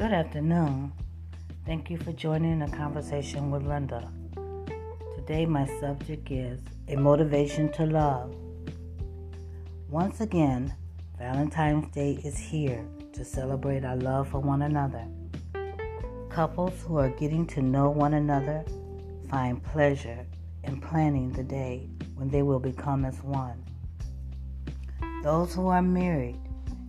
Good afternoon. Thank you for joining a conversation with Linda. Today, my subject is a motivation to love. Once again, Valentine's Day is here to celebrate our love for one another. Couples who are getting to know one another find pleasure in planning the day when they will become as one. Those who are married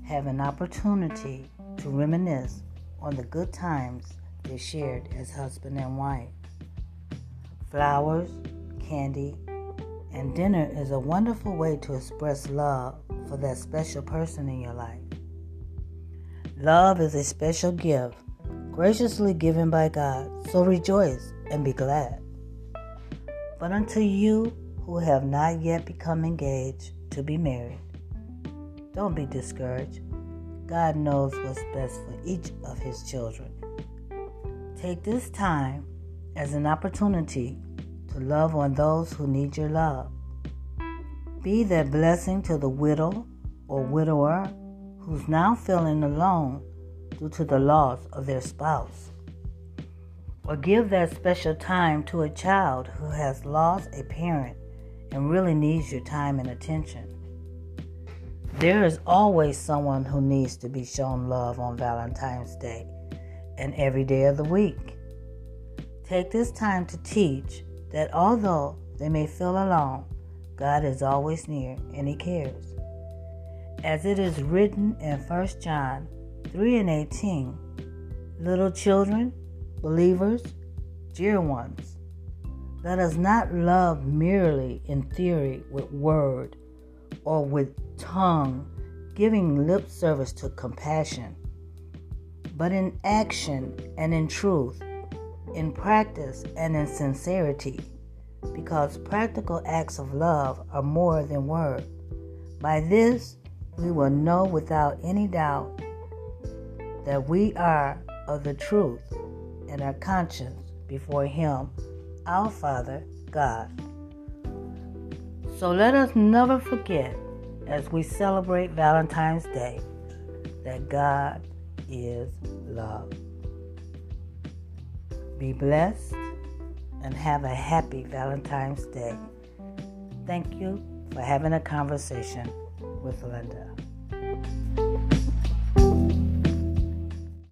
have an opportunity to reminisce on the good times they shared as husband and wife. Flowers, candy, and dinner is a wonderful way to express love for that special person in your life. Love is a special gift graciously given by God, so rejoice and be glad. But unto you who have not yet become engaged to be married, don't be discouraged. God knows what's best for each of His children. Take this time as an opportunity to love on those who need your love. Be that blessing to the widow or widower who's now feeling alone due to the loss of their spouse. Or give that special time to a child who has lost a parent and really needs your time and attention. There is always someone who needs to be shown love on Valentine's Day and every day of the week. Take this time to teach that although they may feel alone, God is always near and He cares. As it is written in 1 John 3 and 18, little children, believers, dear ones, let us not love merely in theory with word or with tongue, giving lip service to compassion, but in action and in truth, in practice and in sincerity, because practical acts of love are more than words. By this, we will know without any doubt that we are of the truth and our conscience before Him, our Father, God. So let us never forget as we celebrate Valentine's Day that God is love. Be blessed and have a happy Valentine's Day. Thank you for having a conversation with Linda.